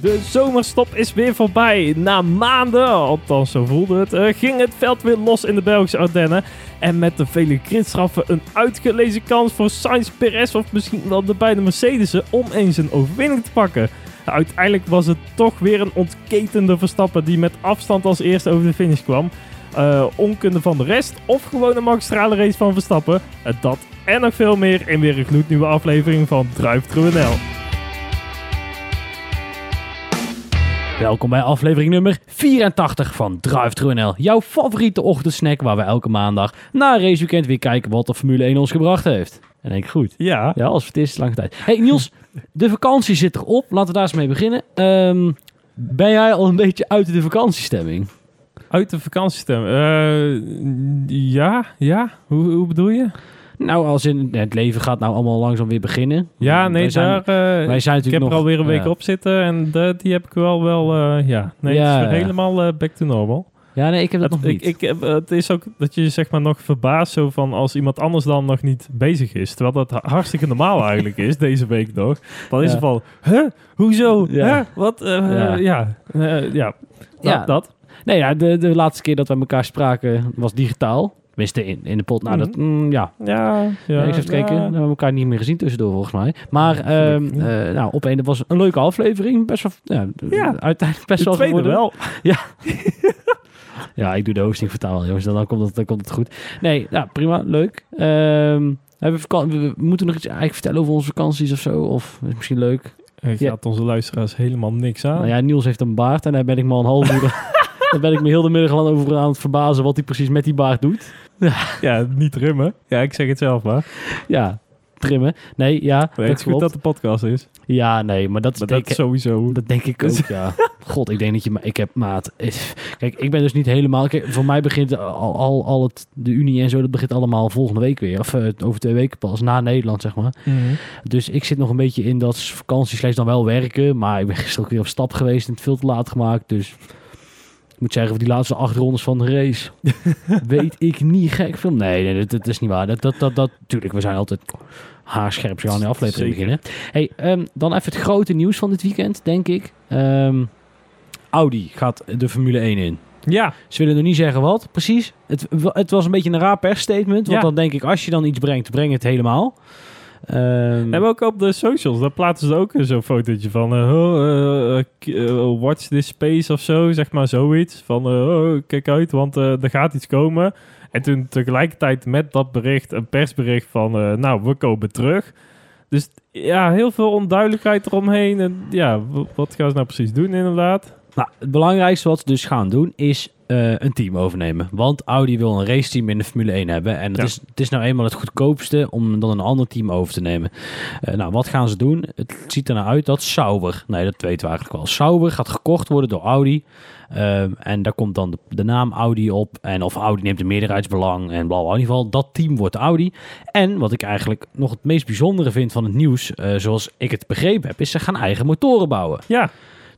De zomerstop is weer voorbij. Na maanden, althans zo voelde het, eh, ging het veld weer los in de Belgische Ardennen. En met de vele gridstraffen een uitgelezen kans voor Sainz, Perez of misschien wel de beide Mercedes'en om eens een overwinning te pakken. Uiteindelijk was het toch weer een ontketende Verstappen die met afstand als eerste over de finish kwam. Uh, onkunde van de rest of gewoon een magistrale race van Verstappen. Uh, dat en nog veel meer in weer een gloednieuwe aflevering van Druif NL. Welkom bij aflevering nummer 84 van Drive NL. Jouw favoriete ochtendsnack waar we elke maandag na een raceweekend weer kijken wat de Formule 1 ons gebracht heeft. En denk ik goed. Ja. Ja, als het is, lange tijd. Hey Niels, de vakantie zit erop. Laten we daar eens mee beginnen. Um, ben jij al een beetje uit de vakantiestemming? Uit de vakantiestemming? Uh, ja, ja. Hoe, hoe bedoel je? Nou, als in het leven gaat nou allemaal langzaam weer beginnen. Ja, nee, wij zijn, daar, uh, wij zijn ik heb nog, er alweer een week op zitten en de, die heb ik wel wel, uh, ja. Nee, ja, het is weer helemaal back to normal. Ja, nee, ik heb dat het, nog niet. Ik, ik, het is ook dat je zeg maar nog verbaast zo van als iemand anders dan nog niet bezig is. Terwijl dat hartstikke normaal eigenlijk is, deze week nog. Dan is ja. het van, huh? Hoezo? Ja. Huh? Wat? ja. Ja. ja. Dat, ja. dat. Nee, ja, de, de laatste keer dat we elkaar spraken was digitaal. Tenminste, in, in de pot. Nou, dat, mm, ja. Ja, ja. Ik heb gekeken. Ja. We hebben elkaar niet meer gezien tussendoor, volgens mij. Maar, um, uh, nou, op een, dat was een leuke aflevering. Best wel, ja, ja. uiteindelijk best wel tweede wel. Ja. ja, ik doe de hosting vertaal, jongens. Dan komt het, dan komt het goed. Nee, ja, prima. Leuk. Um, hebben we, we moeten nog iets eigenlijk vertellen over onze vakanties of zo. Of is misschien leuk. Het gaat onze luisteraars helemaal niks aan. Nou ja, Niels heeft een baard en daar ben ik maar een half uur... Daar ben ik me heel de middag al over aan het verbazen wat hij precies met die baard doet. Ja, niet trimmen. Ja, ik zeg het zelf maar. Ja, trimmen. Nee, ja. Het is goed dat de podcast is. Ja, nee, maar dat, maar dat sowieso. Dat denk ik ook, ja. God, ik denk dat je... Maar ik heb maat... Kijk, ik ben dus niet helemaal... Kijk, voor mij begint al, al, al het... De Unie en zo, dat begint allemaal volgende week weer. Of uh, over twee weken pas, na Nederland, zeg maar. Mm -hmm. Dus ik zit nog een beetje in dat vakantie dan wel werken. Maar ik ben gisteren ook weer op stap geweest en het veel te laat gemaakt. Dus ik moet zeggen, voor die laatste acht rondes van de race weet ik niet gek veel. Nee, nee dat, dat, is niet waar. Dat, dat, dat, dat, tuurlijk, we zijn altijd haarscherp. Ze gaan de aflevering beginnen. Hey, um, dan even het grote nieuws van dit weekend, denk ik. Um, Audi gaat de Formule 1 in. Ja. Ze willen nog niet zeggen wat, precies. Het, het was een beetje een raar persstatement. Want ja. dan denk ik, als je dan iets brengt, breng het helemaal. Um, en ook op de socials, daar plaatsen ze ook zo'n fotootje van uh, oh, uh, watch this space of zo, zeg maar zoiets. Van oh, kijk uit, want er gaat iets komen. En toen tegelijkertijd met dat bericht een persbericht van nou, we komen terug. Dus ja, heel veel onduidelijkheid eromheen. En ja, wat gaan ze nou precies doen inderdaad? Nou, het belangrijkste wat ze dus gaan doen is uh, een team overnemen. Want Audi wil een raceteam in de Formule 1 hebben. En het, ja. is, het is nou eenmaal het goedkoopste om dan een ander team over te nemen. Uh, nou, wat gaan ze doen? Het ziet er nou uit dat Sauber, nee dat weten we eigenlijk wel. Sauber gaat gekocht worden door Audi. Uh, en daar komt dan de, de, naam Audi op. En of Audi neemt een meerderheidsbelang en bla bla. In ieder geval, dat team wordt Audi. En wat ik eigenlijk nog het meest bijzondere vind van het nieuws, uh, zoals ik het begrepen heb, is ze gaan eigen motoren bouwen. Ja.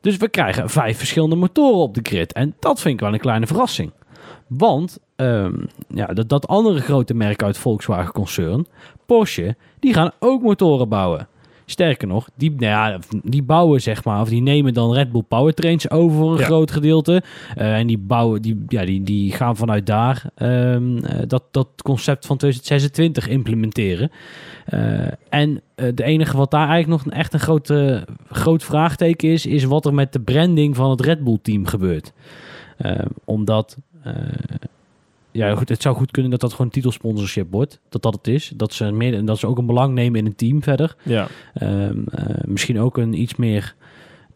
Dus we krijgen vijf verschillende motoren op de grid. En dat vind ik wel een kleine verrassing. Want um, ja, dat, dat andere grote merk uit Volkswagen-concern, Porsche, die gaan ook motoren bouwen. Sterker nog, die, nou ja, die bouwen zeg maar, of die nemen dan Red Bull Powertrains over voor een ja. groot gedeelte. Uh, en die bouwen, die, ja, die, die gaan vanuit daar um, uh, dat, dat concept van 2026 implementeren. Uh, en de enige wat daar eigenlijk nog echt een grote, groot vraagteken is, is wat er met de branding van het Red Bull team gebeurt. omdat ja, goed, het zou goed kunnen dat dat gewoon titelsponsorship wordt. Dat dat het is. Dat ze, meer, dat ze ook een belang nemen in een team verder. Ja. Um, uh, misschien ook een iets meer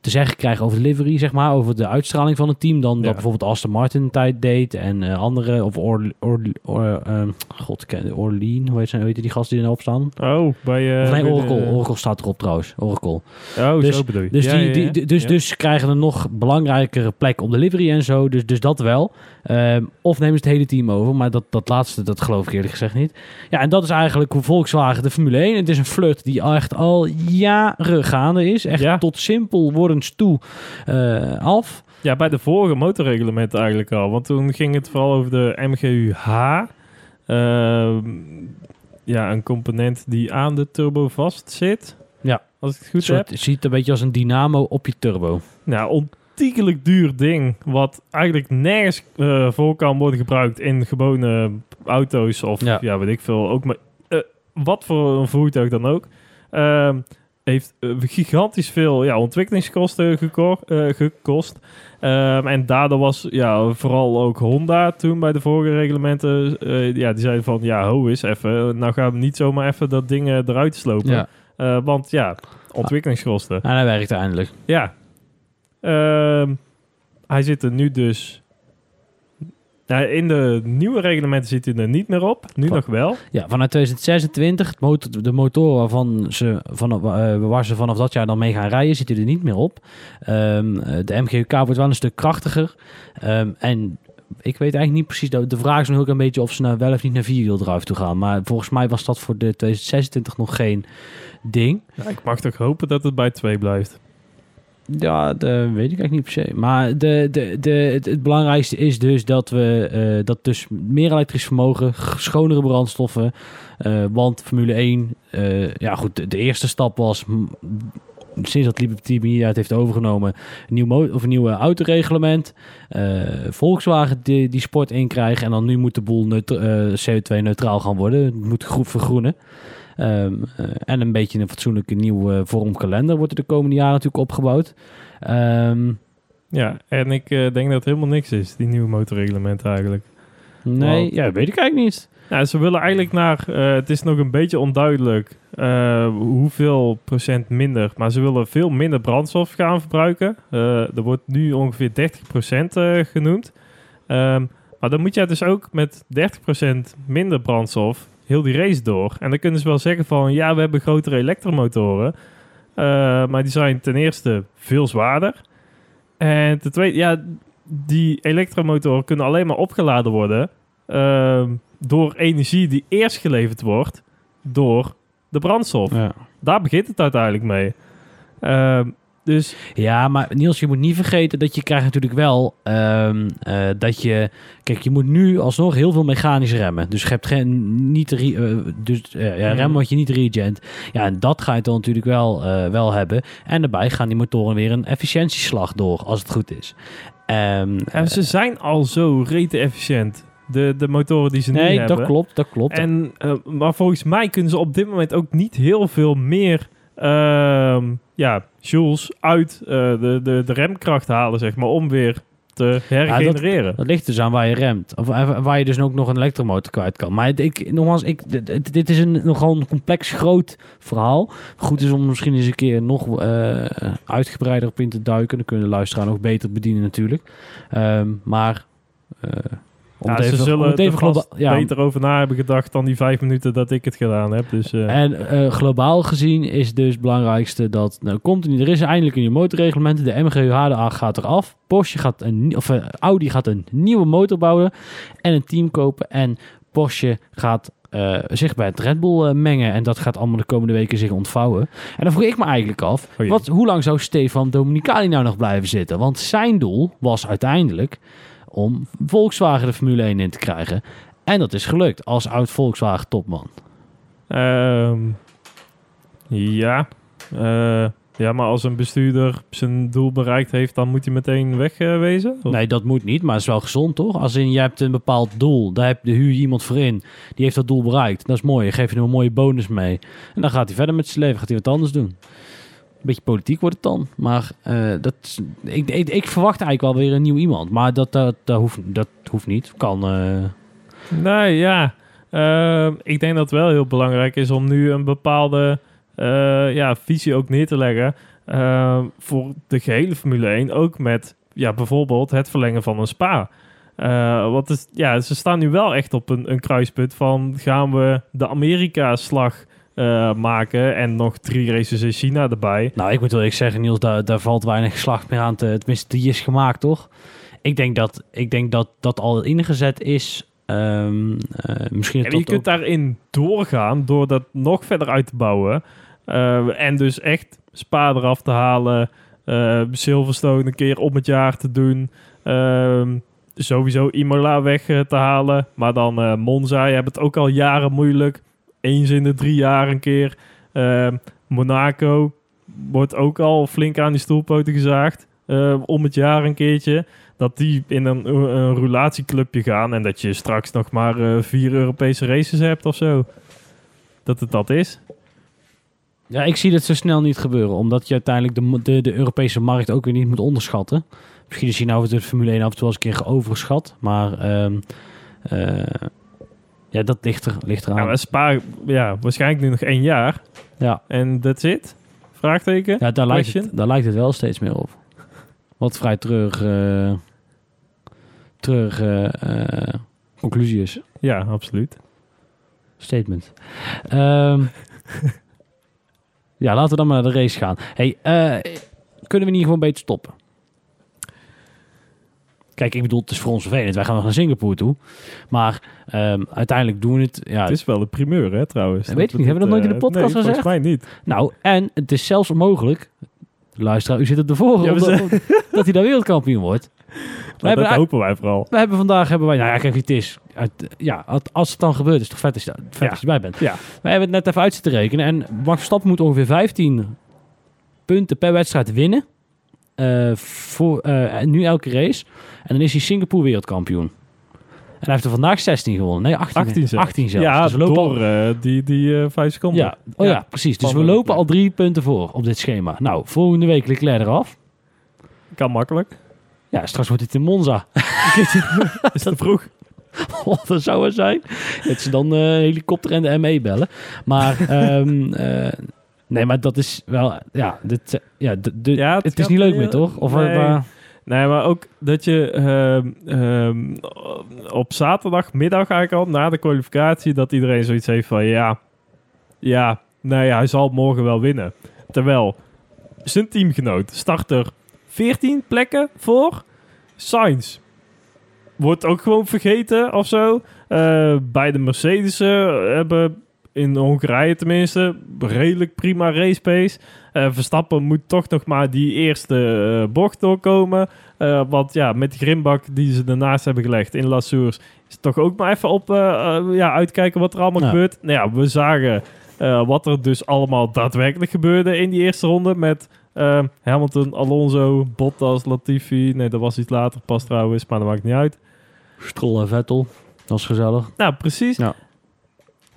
te zeggen krijgen over de livery, zeg maar, over de uitstraling van het team, dan ja. dat bijvoorbeeld Aston Martin tijd deed en uh, andere, of Or, Or, Or uh, god, Orlean, hoe heet, hoe heet die gast die erop staan? Oh, bij... Uh, nee, Oracle. Oracle staat erop trouwens, Oracle. Oh, dus, zo bedoel je. Dus, ja, die, die, die, dus, dus krijgen een nog belangrijkere plek op de livery en zo, dus, dus dat wel. Um, of nemen ze het hele team over, maar dat, dat laatste, dat geloof ik eerlijk gezegd niet. Ja, en dat is eigenlijk hoe Volkswagen de Formule 1, het is een flirt die echt al jaren gaande is, echt ja. tot simpel toe uh, af. Ja, bij de vorige motorreglement eigenlijk al. Want toen ging het vooral over de MGUH. Uh, ja, een component die aan de turbo vast zit. Ja. Als ik het goed heb. het ziet een beetje als een dynamo op je turbo. Nou, ontiegelijk duur ding. Wat eigenlijk nergens eh, voor kan worden gebruikt in gewone auto's. Of Ja. ja, weet ik veel. Ook maar, eh, wat voor een voertuig dan ook. Ehm, heeft eh, gigantisch veel ja, ontwikkelingskosten eh, gekost. Ehm, en daardoor was ja, vooral ook Honda toen bij de vorige reglementen. eh, ja, die zeiden van ja, ho eens even. Nou gaan we niet zomaar even dat ding eruit slopen. Ja. Want ja, ontwikkelingskosten. En hij werkt eindelijk. Ja. Ehm, hij zit er nu dus... Nou, in de nieuwe reglementen zit hij er niet meer op. Nu Van- nog wel. Ja, vanuit 2026, het motor, de motor waarvan ze, vanaf, eh, waar ze vanaf dat jaar dan mee gaan rijden, zit hij er niet meer op. Ehm, eh, de MGUK wordt wel een stuk krachtiger. Ehm, en ik weet eigenlijk niet precies, de, de vraag is nog ook een beetje of ze nou wel of niet naar vierwieldrive toe gaan. Maar volgens mij was dat voor de 2026 nog geen ding. Ja, ik mag toch hopen dat het bij twee blijft. Ja, dat weet ik eigenlijk niet per se. Maar de, de, de, het, belangrijkste is dus dat we eh, dat dus meer elektrisch vermogen, schonere brandstoffen. eh, want Formule 1, eh, ja goed, de, eerste stap was sinds dat Liberty Media het heeft overgenomen, nieuw, of een nieuw autoreglement. Volkswagen die, die sport inkrijgen en dan nu moet de boel neut- eh, CO2-neutraal gaan worden. Het moet groep vergroenen. Ehm, eh, en een beetje een fatsoenlijke nieuwe vorm kalender wordt er de komende jaren natuurlijk opgebouwd. Ehm, Ja, en ik eh, denk dat het helemaal niks is, die nieuwe motorreglementen eigenlijk. nee, Want- ja, weet ik eigenlijk niet. Nou, ze willen eigenlijk naar... eh, het is nog een beetje onduidelijk hoeveel procent minder. Maar ze willen veel minder brandstof gaan verbruiken. Eh, er wordt nu ongeveer 30% eh, genoemd. Ehm, maar dan moet jij dus ook met 30% minder brandstof heel die race door. En dan kunnen ze wel zeggen van... Ja, we hebben grotere elektromotoren. Eh, maar die zijn ten eerste veel zwaarder. En ten tweede, ja, die elektromotoren kunnen alleen maar opgeladen worden... ehm, door energie die eerst geleverd wordt door de brandstof. Ja. Daar begint het uiteindelijk mee. Ehm, dus Ja, maar Niels, je moet niet vergeten dat je krijgt natuurlijk wel ehm, eh, dat je... Kijk, je moet nu alsnog heel veel mechanisch remmen. Dus je hebt geen, niet re, eh, dus, eh, ja, Mhm. remmen wat je niet regent. Ja, en dat ga je dan natuurlijk wel, wel hebben. En daarbij gaan die motoren weer een efficiëntieslag door, als het goed is. Ehm, en ze zijn al zo rete efficiënt. De, de motoren die ze nu nee, hebben. dat klopt, dat klopt. En, maar volgens mij kunnen ze op dit moment ook niet heel veel meer ja, joules uit eh, de, de, de remkracht halen, zeg maar, om weer te hergenereren. Dat ligt dus aan waar je remt. Of eh, waar je dus ook nog een elektromotor kwijt kan. Maar ik, nogmaals, ik, dit- is een nogal een complex groot verhaal. Goed is om misschien eens een keer nog eh, uitgebreider op in te duiken. Dan kunnen de luisteraar nog beter bedienen natuurlijk. Ehm, maar... om Ja, het ze zullen om het even vast globa- ja, beter over na hebben gedacht dan die vijf minuten dat ik het gedaan heb. Dus eh, En eh, globaal gezien is dus het belangrijkste dat nou, komt er, niet- er is eindelijk een nieuw motorreglement. De MGUH gaat eraf. Porsche gaat een, of eh, Audi gaat een nieuwe motor bouwen en een team kopen. En Porsche gaat zich bij het Red Bull mengen. En dat gaat allemaal de komende weken zich ontvouwen. En dan vroeg ik me eigenlijk af, Oh wat, hoe lang zou Stefan Dominicali nou nog blijven zitten? Want zijn doel was uiteindelijk om Volkswagen de Formule 1 in te krijgen. En dat is gelukt als oud Volkswagen topman. Ehm, ja. Eh, ja, maar als een bestuurder zijn doel bereikt heeft, dan moet hij meteen wegwezen? Of- Nee, dat moet niet, maar het is wel gezond, toch? Als in, je hebt een bepaald doel, daar heb, daar huur je iemand voor in. Die heeft dat doel bereikt. Dat is mooi, je geeft hem een mooie bonus mee. En dan gaat hij verder met zijn leven, gaat hij wat anders doen. Een beetje politiek wordt het dan. Maar eh, dat, is- ik, ik, ik verwacht eigenlijk wel weer een nieuw iemand. Maar dat, dat, dat, hoeft, dat hoeft niet. Kan... eh, Nee, ja. Ehm, ik denk dat het wel heel belangrijk is om nu een bepaalde eh, ja, visie ook neer te leggen ehm, voor de gehele Formule 1. Ook met ja, bijvoorbeeld het verlengen van een spa. Eh, want het, ja, ze staan nu wel echt op een, een kruispunt van gaan we de Amerika-slag eh, maken en nog drie races in China erbij. Nou, ik moet wel eerlijk zeggen, Niels, daar, daar valt weinig geslacht meer aan te... Tenminste, die is gemaakt, toch? Ik denk dat ik denk dat, dat al ingezet is. Ehm, eh, misschien En je kunt daarin doorgaan door dat nog verder uit te bouwen. Eh, en dus echt Spa eraf te halen. Silverstone een keer om het jaar te doen. Ehm, sowieso Imola weg te halen. Maar dan Monza, je hebt het ook al jaren moeilijk. Eens in de drie jaar een keer. Ehm, Monaco wordt ook al flink aan die stoelpoten gezaagd. eh, om het jaar een keertje. Dat die in een, een gaan. En dat je straks nog maar eh, vier Europese races hebt of zo. Dat het dat is. Ja, ik zie dat zo snel niet gebeuren. Omdat je uiteindelijk de, de, de Europese markt ook weer niet moet onderschatten. Misschien is hij nou de Formule 1 af en toe eens een keer geoverschat. Maar ehm, eh, ja, dat ligt, er, ligt Ja, eraan. maar Spa, ja, waarschijnlijk nu nog één jaar. Ja, En that's it? Vraagteken? ja daar, lijkt het, daar lijkt het wel steeds meer op. Wat vrij terug, terug eh, eh, conclusie is. Ja, absoluut. Statement. Ehm, ja, laten we dan maar naar de race gaan. Hey, eh, kunnen we niet gewoon een beetje stoppen? Kijk, ik bedoel, het is voor ons vervelend. Wij gaan nog naar Singapore toe. Maar ehm, uiteindelijk doen we het... Ja, Het is wel de primeur, hè, trouwens. Weet ik niet. Hebben we dat nooit in de eh, podcast nee, gezegd? volgens mij niet. Nou, en het is zelfs onmogelijk... Luisteraar, u zit Ja, we omdat- dat hij daar wereldkampioen wordt. We Maar hebben, dat hopen wij vooral. we hebben vandaag, hebben wij, nou ja, kijk, het is, uit, ja, als het dan gebeurt, is het toch vet als je, vet Ja. als je erbij bent. Ja. Wij hebben het net even uit zitten rekenen. En Max Verstappen moet ongeveer 15 punten per wedstrijd winnen. Eh, voor, eh, nu elke race. En dan is hij Singapore wereldkampioen. En hij heeft er vandaag 16 gewonnen. Nee, 18. 18 zelfs. 18 zelfs. Ja, Dus we lopen door al, eh, die, die eh, vijf seconden. ja, oh ja, Ja. precies. Dus we lopen al drie punten voor op dit schema. Nou, volgende week Leclerc eraf. Kan makkelijk. Ja, straks wordt het in Monza. Is te vroeg. Oh, dat zou het zijn. Dat ze dan eh helikopter en de ME bellen. Maar, ehm, eh, nee, maar dat is wel, ja, dit, eh, ja, het het, is niet leuk heel- meer, toch? Of, Nee. eh, Nee, maar ook dat je ehm, ehm, op zaterdagmiddag eigenlijk al, na de kwalificatie, dat iedereen zoiets heeft van ja, ja, nou ja, hij zal morgen wel winnen. Terwijl zijn teamgenoot start er 14 plekken voor. Sainz wordt ook gewoon vergeten of zo. Eh, bij de Mercedes hebben in Hongarije tenminste redelijk prima race pace. Eh, Verstappen moet toch nog maar die eerste eh, bocht doorkomen. Eh, want ja, met die grimbak die ze ernaast hebben gelegd in La Source... is het toch ook maar even op ja, uitkijken wat er allemaal Ja. gebeurt. Nou ja, we zagen wat er dus allemaal daadwerkelijk gebeurde in die eerste ronde... met Hamilton, Alonso, Bottas, Latifi... Nee, dat was iets later pas trouwens, maar dat maakt niet uit. Stroll en Vettel. Dat is gezellig. Nou, precies. Ja.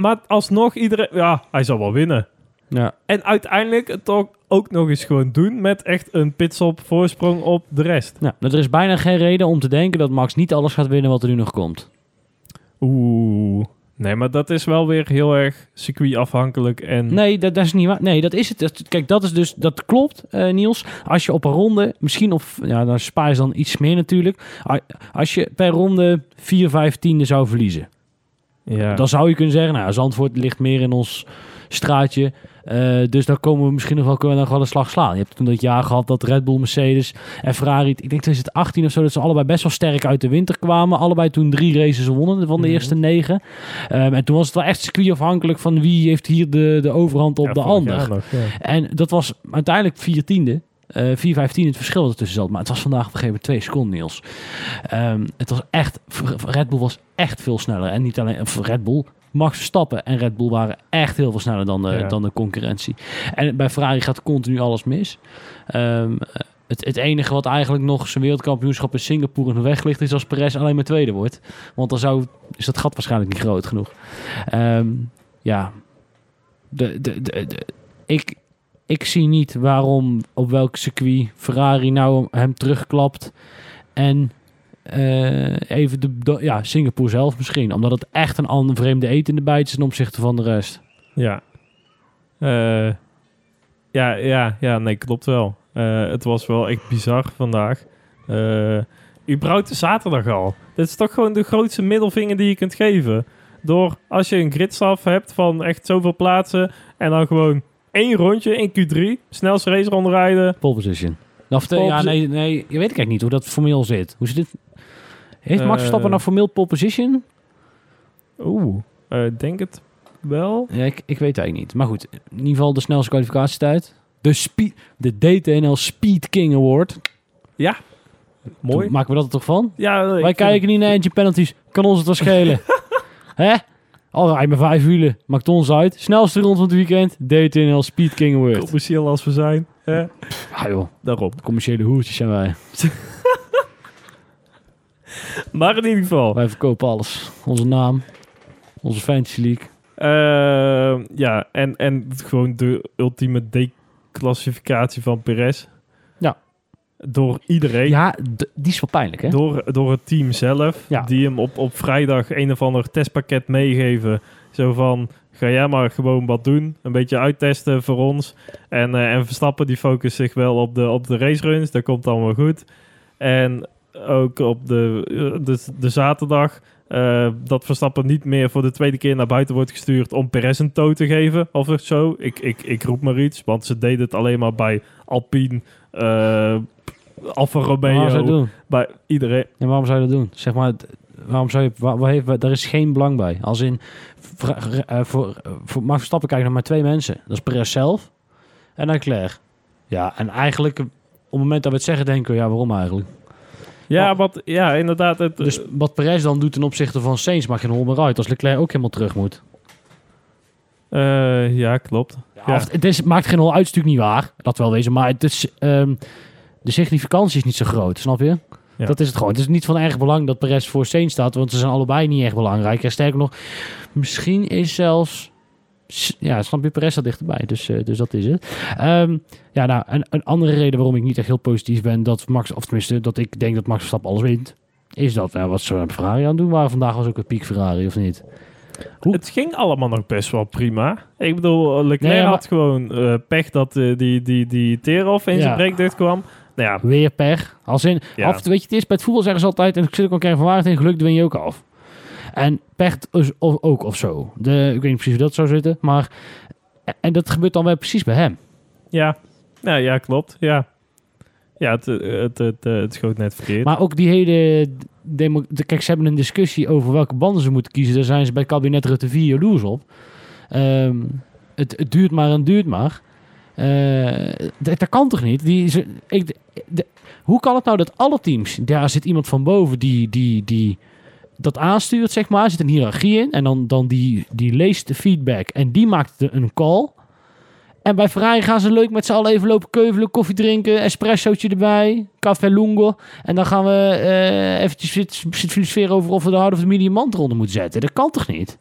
Maar alsnog iedereen... Ja, hij zal wel winnen. Ja. En uiteindelijk het toch ook nog eens gewoon doen met echt een pitstop voorsprong op de rest. Nou, er is bijna geen reden om te denken dat Max niet alles gaat winnen wat er nu nog komt. Oeh. Nee, maar dat is wel weer heel erg circuitafhankelijk en... Nee, dat, dat is niet waar. Nee, dat is het. Dat- kijk, dat is dus, dat klopt, eh, Niels. Als je op een ronde, misschien op, ja, dan Spa is dan iets meer natuurlijk. Als je per ronde 4, 5 tiende zou verliezen. Ja. Dan zou je kunnen zeggen, nou, Zandvoort ligt meer in ons straatje. eh, dus daar komen we misschien nog wel, kunnen we nog wel een slag slaan. Je hebt toen dat jaar gehad dat Red Bull, Mercedes en Ferrari, ik denk 2018 of zo, dat ze allebei best wel sterk uit de winter kwamen. Allebei toen drie races wonnen van de Mhm. eerste negen. Ehm, en toen was het wel echt circuitafhankelijk van wie heeft hier de, de overhand op Ja, de ander. jaar nog, ja. En dat was uiteindelijk vier tiende. Eh 4, 15 het verschil dat tussen zat. Maar het was vandaag op een gegeven moment twee seconden, Niels. Ehm, het was echt... Red Bull was echt veel sneller. En niet alleen... Of Red Bull... Max Verstappen en Red Bull waren echt heel veel sneller dan de, Ja. dan de concurrentie. En bij Ferrari gaat continu alles mis. Ehm, het, het enige wat eigenlijk nog zijn wereldkampioenschap in Singapore nog weg ligt... is als Perez alleen maar tweede wordt. Want dan zou, is dat gat waarschijnlijk niet groot genoeg. Ehm, ja, de, de, de, de- ik, ik zie niet waarom op welk circuit Ferrari nou hem terugklapt. En eh, even de, ja, Singapore zelf misschien. Omdat het echt een ander vreemde eten in de bijt is ten opzichte van de rest. Ja. Eh, ja, ja, ja, nee, klopt wel. Eh, het was wel echt bizar vandaag. Eh überhaupt de zaterdag al. Dit is toch gewoon de grootste middelvinger die je kunt geven. Door als je een gridstaf hebt van echt zoveel plaatsen en dan gewoon één rondje in Q3, snelste raceronde rijden. Pole position. Of Pole ja, nee, nee, je weet eigenlijk niet hoe dat formeel zit. Hoe zit dit? Heeft Max Eh, Verstappen nou formeel pole position? Oeh, eh, denk het wel. Ja, ik, ik weet het eigenlijk niet. Maar goed, in ieder geval de snelste kwalificatietijd. De, speed, de DTNL Speed King Award. Mooi. Toen maken we dat er toch van? Ja, ik Wij vind- kijken niet naar engine penalties. Kan ons het wel schelen. Hè? Al rij maar vijf wielen. Maakt ons uit. Snelste rond van het weekend. DTNL Speed King Award. Commercieel als we zijn. hè? Ah joh, Daarom. commerciële hoertjes zijn wij. Maar in ieder geval. Wij verkopen alles. Onze naam. Onze Fantasy League. eh, ja, en, en gewoon de ultieme declassificatie van Perez. Door iedereen. Ja, die is wel pijnlijk hè? Door, door het team zelf. Ja. Die hem op, op vrijdag een of ander testpakket meegeven. Zo van, ga jij maar gewoon wat doen. Een beetje uittesten voor ons. En, eh, en Verstappen die focust zich wel op de, op de raceruns. Dat komt allemaal goed. En ook op de, eh, de, de zaterdag... eh, dat Verstappen niet meer voor de tweede keer naar buiten wordt gestuurd... om Perez een tow te geven of zo. Ik, ik, ik roep maar iets. Want ze deden het alleen maar bij Alpine... Alfa Romeo, doen? bij iedereen. En waarom zou je dat doen? Zeg maar, waarom zou je... Waar, waar heeft, daar is geen belang bij. Als in... eh, voor, voor Max Verstappen kijken nog maar twee mensen. Dat is Perez zelf en Leclerc. Ja, en eigenlijk... Op het moment dat we het zeggen, denken we... Ja, waarom eigenlijk? Ja, wat, ja inderdaad. Het, Dus wat Perez dan doet ten opzichte van Sainz... mag geen hol meer uit. Als Leclerc ook helemaal terug moet. eh, ja, klopt. Ja, het is, maakt geen hol uit, is natuurlijk niet waar. Dat wel wezen. Maar het is, ehm, de significantie is niet zo groot, snap je? Ja. Dat is het gewoon. Het is niet van erg belang dat Perez voor Sainz staat, want ze zijn allebei niet echt belangrijk. En sterker nog, misschien is zelfs... Ja, snap je, Perez staat dichterbij, dus, eh, dus dat is het. Ehm, ja, nou, een, een andere reden waarom ik niet echt heel positief ben, dat Max, of tenminste, dat ik denk dat Max Verstappen alles wint, is dat, nou, wat ze Ferrari aan het doen waren vandaag was ook een piek Ferrari, of niet? Hoe- Het ging allemaal nog best wel prima. Ik bedoel, Leclerc Nee, maar- had gewoon eh, pech dat eh, die, die, die in Ja. zijn breekdicht kwam. Nou ja, Weer pech. Als in, Ja. af, weet je, het is bij het voetbal zeggen ze altijd, en ik zit ook een keer van waarheid in, geluk win je ook af. En pech is ook of zo. De, ik weet niet precies hoe dat zou zitten, maar... En dat gebeurt dan wel precies bij hem. ja. Ja, ja, klopt. Ja, ja het, eh, het, het, eh, het schoot net verkeerd. Maar ook die hele... Demo, de, kijk, ze hebben een discussie over welke banden ze moeten kiezen. Daar zijn ze bij het kabinet Rutte 4 jaloers op. Ehm, het, het duurt maar en duurt maar. Eh, dat, dat kan toch niet? Die, ik, de- hoe kan het nou dat alle teams... Daar zit iemand van boven die, die, die dat aanstuurt, zeg maar. Zit een hiërarchie in. En dan, dan die, die leest de feedback. En die maakt een call. En bij Ferrari gaan ze leuk met z'n allen even lopen keuvelen, koffie drinken, espressootje erbij, café lungo. En dan gaan we eh eventjes zitten zitten filosoferen over of we de hard of de medium mand eronder moeten zetten. Dat kan toch niet?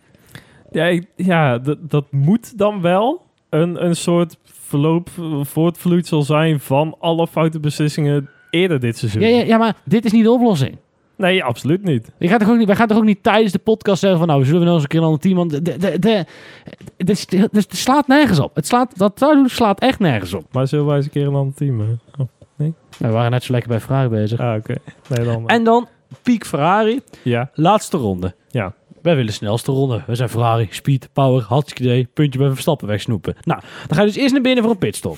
Ja, ja dat moet dan wel een, een soort verloop, eh, voortvloedsel zijn van alle foute beslissingen eerder dit seizoen. Ja, ja, ja, maar dit is niet de oplossing. Nee, absoluut niet. Je gaat toch ook niet, wij gaan toch ook niet tijdens de podcast zeggen van nou, zullen we nou eens een keer een ander team... Want de, de, de, de, de- de- het slaat nergens op. Het slaat, dat trouwens slaat echt nergens op. Maar zullen wij eens een keer een ander team? hè? Oh, Nou, we waren net zo lekker bij Ferrari bezig. ah, oké. Nee, dan. En dan piek Ferrari. ja, Laatste ronde. Ja. Wij willen snelste ronde. We zijn Ferrari, speed, power, hartstikke idee, puntje bij Verstappen wegsnoepen. Nou, dan ga je dus eerst naar binnen voor een pitstop.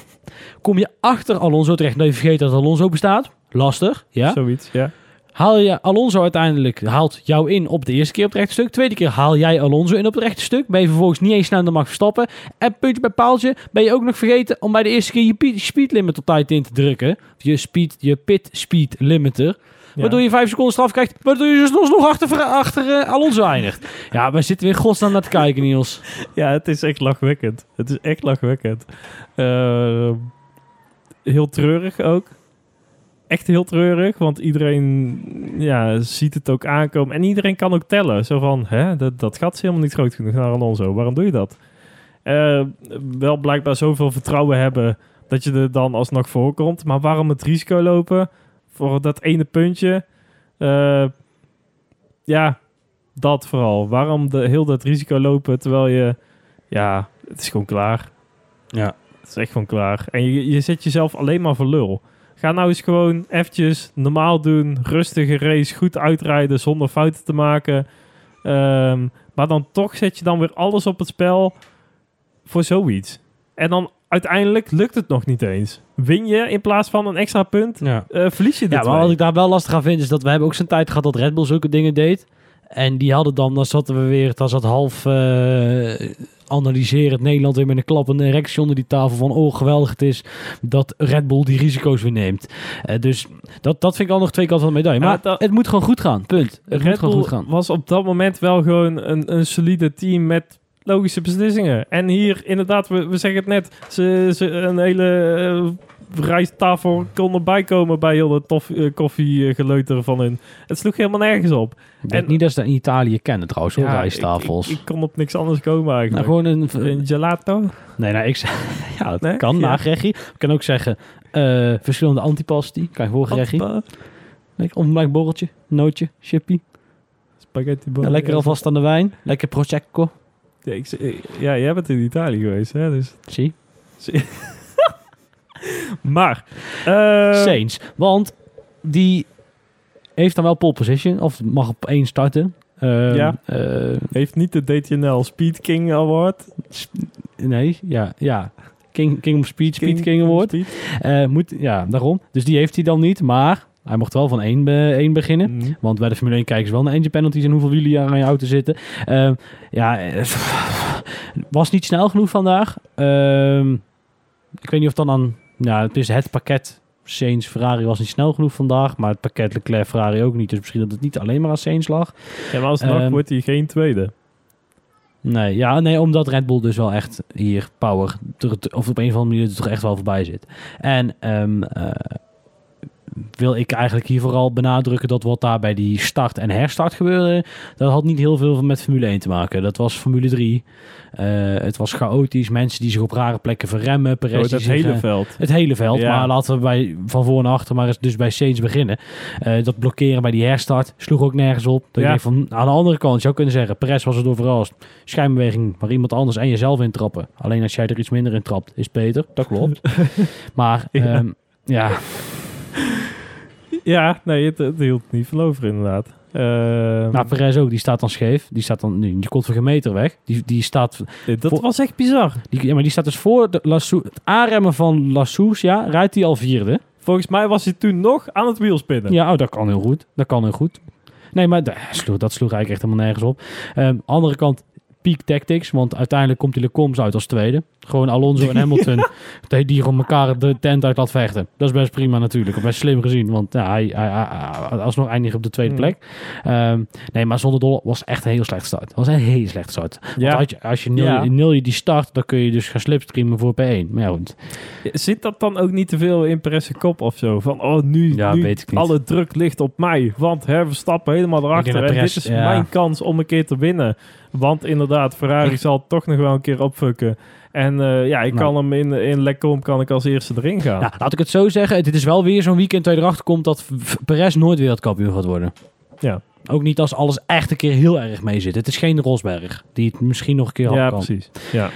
Kom je achter Alonso terecht, nou je vergeet dat Alonso bestaat. Lastig, ja. zoiets. Ja. Haal je Alonso uiteindelijk, haalt jou in op de eerste keer op het rechte stuk. Tweede keer haal jij Alonso in op het rechte stuk. Ben je vervolgens niet eens sneller dan mag Verstappen. En puntje bij paaltje ben je ook nog vergeten om bij de eerste keer je speed limit op tijd in te drukken. Je, speed, je pit speed limiter. Waardoor je vijf seconden straf krijgt. Waardoor je dus nog achter, achter eh, Alonso eindigt. Ja, wij zitten weer godsnaam naar te kijken, Niels. Ja, het is echt lachwekkend. Het is echt lachwekkend. Eh, heel treurig ook. Echt heel treurig, want iedereen ja, ziet het ook aankomen. En iedereen kan ook tellen. Zo van, hè, dat, dat gat is helemaal niet groot genoeg naar Alonso. Waarom doe je dat? Eh, wel blijkbaar zoveel vertrouwen hebben dat je er dan alsnog voor komt. Maar waarom het risico lopen voor dat ene puntje? Eh, ja, dat vooral. Waarom de, heel dat risico lopen terwijl je... Ja, het is gewoon klaar. Ja. Het is echt gewoon klaar. En je, je zet jezelf alleen maar voor lul. Ga nou eens gewoon eventjes normaal doen. Rustige race, goed uitrijden zonder fouten te maken. Ehm, maar dan toch zet je dan weer alles op het spel voor zoiets. En dan uiteindelijk lukt het nog niet eens. Win je in plaats van een extra punt, Ja. eh, verlies je de Ja, maar wat ik daar wel lastig aan vind is dat we hebben ook zo'n tijd gehad dat Red Bull zulke dingen deed. En die hadden dan, dan zaten we weer, dan zat half uh, analyserend Nederland weer met een klappende erectie onder die tafel van oh geweldig het is dat Red Bull die risico's weer neemt. Uh, dus dat, dat vind ik al nog twee kanten van de medaille. Maar dat, het moet gewoon goed gaan, punt. Het Red moet gewoon Bull goed gaan. was op dat moment wel gewoon een, een solide team met logische beslissingen. En hier inderdaad, we, we zeggen het net, ze, ze een hele uh, rijsttafel kon erbij komen bij heel de tof, uh, koffiegeleuter van hun. Het sloeg helemaal nergens op. Ik denk niet dat ze dat in Italië kennen trouwens, hoor, Ja, rijsttafels. Ik, ik, ik kon op niks anders komen nou, eigenlijk. gewoon een... een gelato? Nee, nou, ik ja, dat Nee? kan, Ja. nagerechtje. Ik kan ook zeggen eh, verschillende antipasti. Kan je. Antpa- Lekker ontbijt borreltje, nootje, chippy. Spaghetti Ja, lekker alvast aan de wijn. Lekker prosecco. Ja, ik, ja, jij bent in Italië geweest, hè? Dus. Zie. Maar. eh, Saints. Want die heeft dan wel pole position. Of mag op één starten. Ehm, Ja. eh, heeft niet de DTNL Speed King Award. nee, ja. ja. King, King of Speed, Speed King Award. Speed. Eh, moet, ja, daarom. Dus die heeft hij dan niet. Maar hij mocht wel van één, be- één beginnen. Mhm. Want bij de Formule 1 kijken ze wel naar engine penalties en hoeveel wielen aan je auto zitten. Ehm, ja, eh, was niet snel genoeg vandaag. Ehm, ik weet niet of dan aan... Ja, het is het pakket Saints Ferrari was niet snel genoeg vandaag. Maar het pakket Leclerc Ferrari ook niet. Dus misschien dat het niet alleen maar aan Saints lag. Ja, maar alsnog Ehm, wordt hij geen tweede. Nee, ja, nee, omdat Red Bull dus wel echt hier power, er- er- of op een of andere manier er toch echt wel voorbij zit. En eh, wil ik eigenlijk hier vooral benadrukken dat wat daar bij die start en herstart gebeurde, dat had niet heel veel met Formule 1 te maken. Dat was Formule 3. Eh, het was chaotisch, mensen die zich op rare plekken verremmen. Perez Oh, zich, hele eh, veld. het hele veld, Ja. maar laten we bij, van voor naar achter maar eens dus bij Saints beginnen. Eh, dat blokkeren bij die herstart sloeg ook nergens op. Dat Ja. je denkt van, aan de andere kant, je zou kunnen zeggen, Perez was er door verrast. Schijnbeweging waar iemand anders en jezelf in trappen. Alleen als jij er iets minder in trapt, is het beter. Dat klopt. maar Ja. ja, ja Ja, nee, het, het hield niet veel over inderdaad. Ehm, nou, Perez ook, die staat dan scheef. Die staat dan, nu, die komt voor geen meter weg. Die, die staat, dat voor- was echt bizar. die, ja, maar die staat dus voor de Lassou, het aanremmen van Lassous, ja, rijdt hij al vierde. Volgens mij was hij toen nog aan het wielspinnen. Ja, oh, dat kan heel goed. Dat kan heel goed. Nee, maar dat sloeg, dat sloeg eigenlijk echt helemaal nergens op. Ehm andere kant, peak tactics. Want uiteindelijk komt die Lecoms uit als tweede. Gewoon Alonso en Hamilton. die die gewoon elkaar de tent uit laat vechten. Dat is best prima natuurlijk. Best slim gezien. Want ja, hij, hij, hij, hij- alsnog eindigt op de tweede Hmm. plek. Ehm, nee, maar zonder dolle was echt een heel slecht start. Het was een heel slecht start. Ja. Want als je, als je nil, Ja. nil je die start, dan kun je dus gaan slipstreamen voor P1. Maar ja, goed. Zit dat dan ook niet te veel in Perez' kop of zo? Van, oh, nu, Ja, nu weet ik niet. alle druk ligt op mij. Want hè, we stappen helemaal erachter. En dit is ja. mijn kans om een keer te winnen. Want inderdaad, Ferrari zal toch nog wel een keer opfucken. En eh, ja, ik Nou. kan hem in, in Lecom kan ik als eerste erin gaan. Nou, laat ik het zo zeggen. Dit is wel weer zo'n weekend dat je erachter komt dat Perez nooit wereldkampioen gaat worden. Ja. Ook niet als alles echt een keer heel erg mee zit. Het is geen Rosberg, die het misschien nog een keer Ja, af kan. precies. Ja.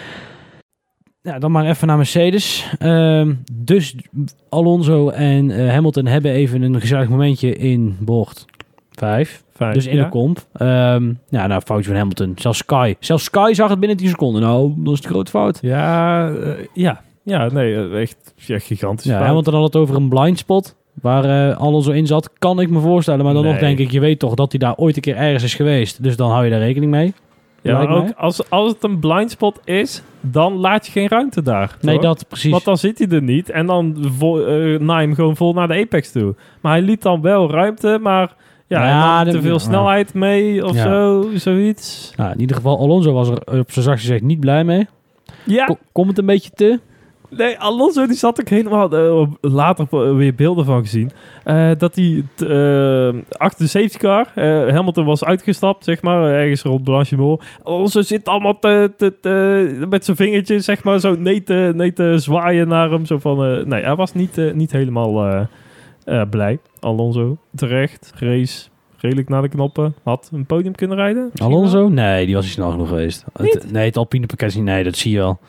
Ja, dan maar even naar Mercedes. Ehm, dus Alonso en eh, Hamilton hebben even een gezellig momentje in bocht 5. Dus in ja. de komp. Ehm, ja, nou, foutje van Hamilton. Zelfs Sky. Zelfs Sky zag het binnen 10 seconden. Nou, dat is de grote fout. Ja, eh, ja. Ja, nee, eh, echt ja, gigantisch. Ja, fout. Hamilton had het over een blind spot. Waar eh Alonso in zat, kan ik me voorstellen. Maar dan nog denk ik, je weet toch dat hij daar ooit een keer ergens is geweest. Dus dan hou je daar rekening mee. Ja, maar ook als, als het een blindspot is, dan laat je geen ruimte daar. Nee, dat precies. Want dan zit hij er niet en dan naai hem gewoon vol naar de apex toe. Maar hij liet dan wel ruimte, maar ja, te veel snelheid mee of zo, zoiets. Nou, in ieder geval, Alonso was er op zijn zachtst gezegd niet blij mee. Ja, Ko- Komt het een beetje te? nee, Alonso die zat ook helemaal, eh, later eh, weer beelden van gezien, eh, dat hij eh, achter de safety car, eh, Hamilton was uitgestapt, zeg maar, ergens rond Blanchimont. Alonso zit allemaal te, te, te- met zijn vingertjes, zeg maar, zo nee te, nee te zwaaien naar hem. Zo van, eh, nee, hij was niet, eh, niet helemaal eh, blij. Alonso, terecht, race, redelijk naar de knoppen. Had een podium kunnen rijden. Alonso? Nee, die was niet snel genoeg geweest. Het, nee, het Alpine pakket is niet. Nee, dat zie je wel.